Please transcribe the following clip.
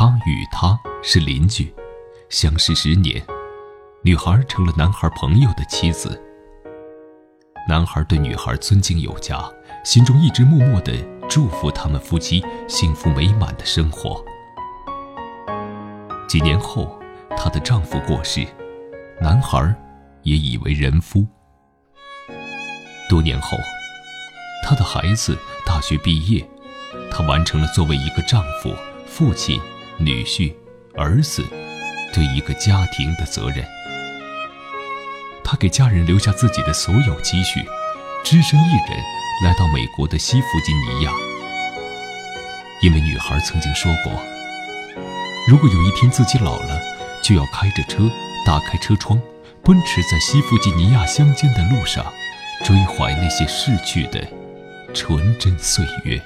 他与她是邻居，相识十年，女孩成了男孩朋友的妻子。男孩对女孩尊敬有加，心中一直默默的祝福他们夫妻幸福美满的生活。几年后，她的丈夫过世，男孩也已为人夫。多年后，她的孩子大学毕业，她完成了作为一个丈夫、父亲、女婿、儿子对一个家庭的责任。他给家人留下自己的所有积蓄，只身一人来到美国的西弗吉尼亚。因为女孩曾经说过，如果有一天自己老了，就要开着车，打开车窗，奔驰在西弗吉尼亚乡间的路上，追怀那些逝去的纯真岁月。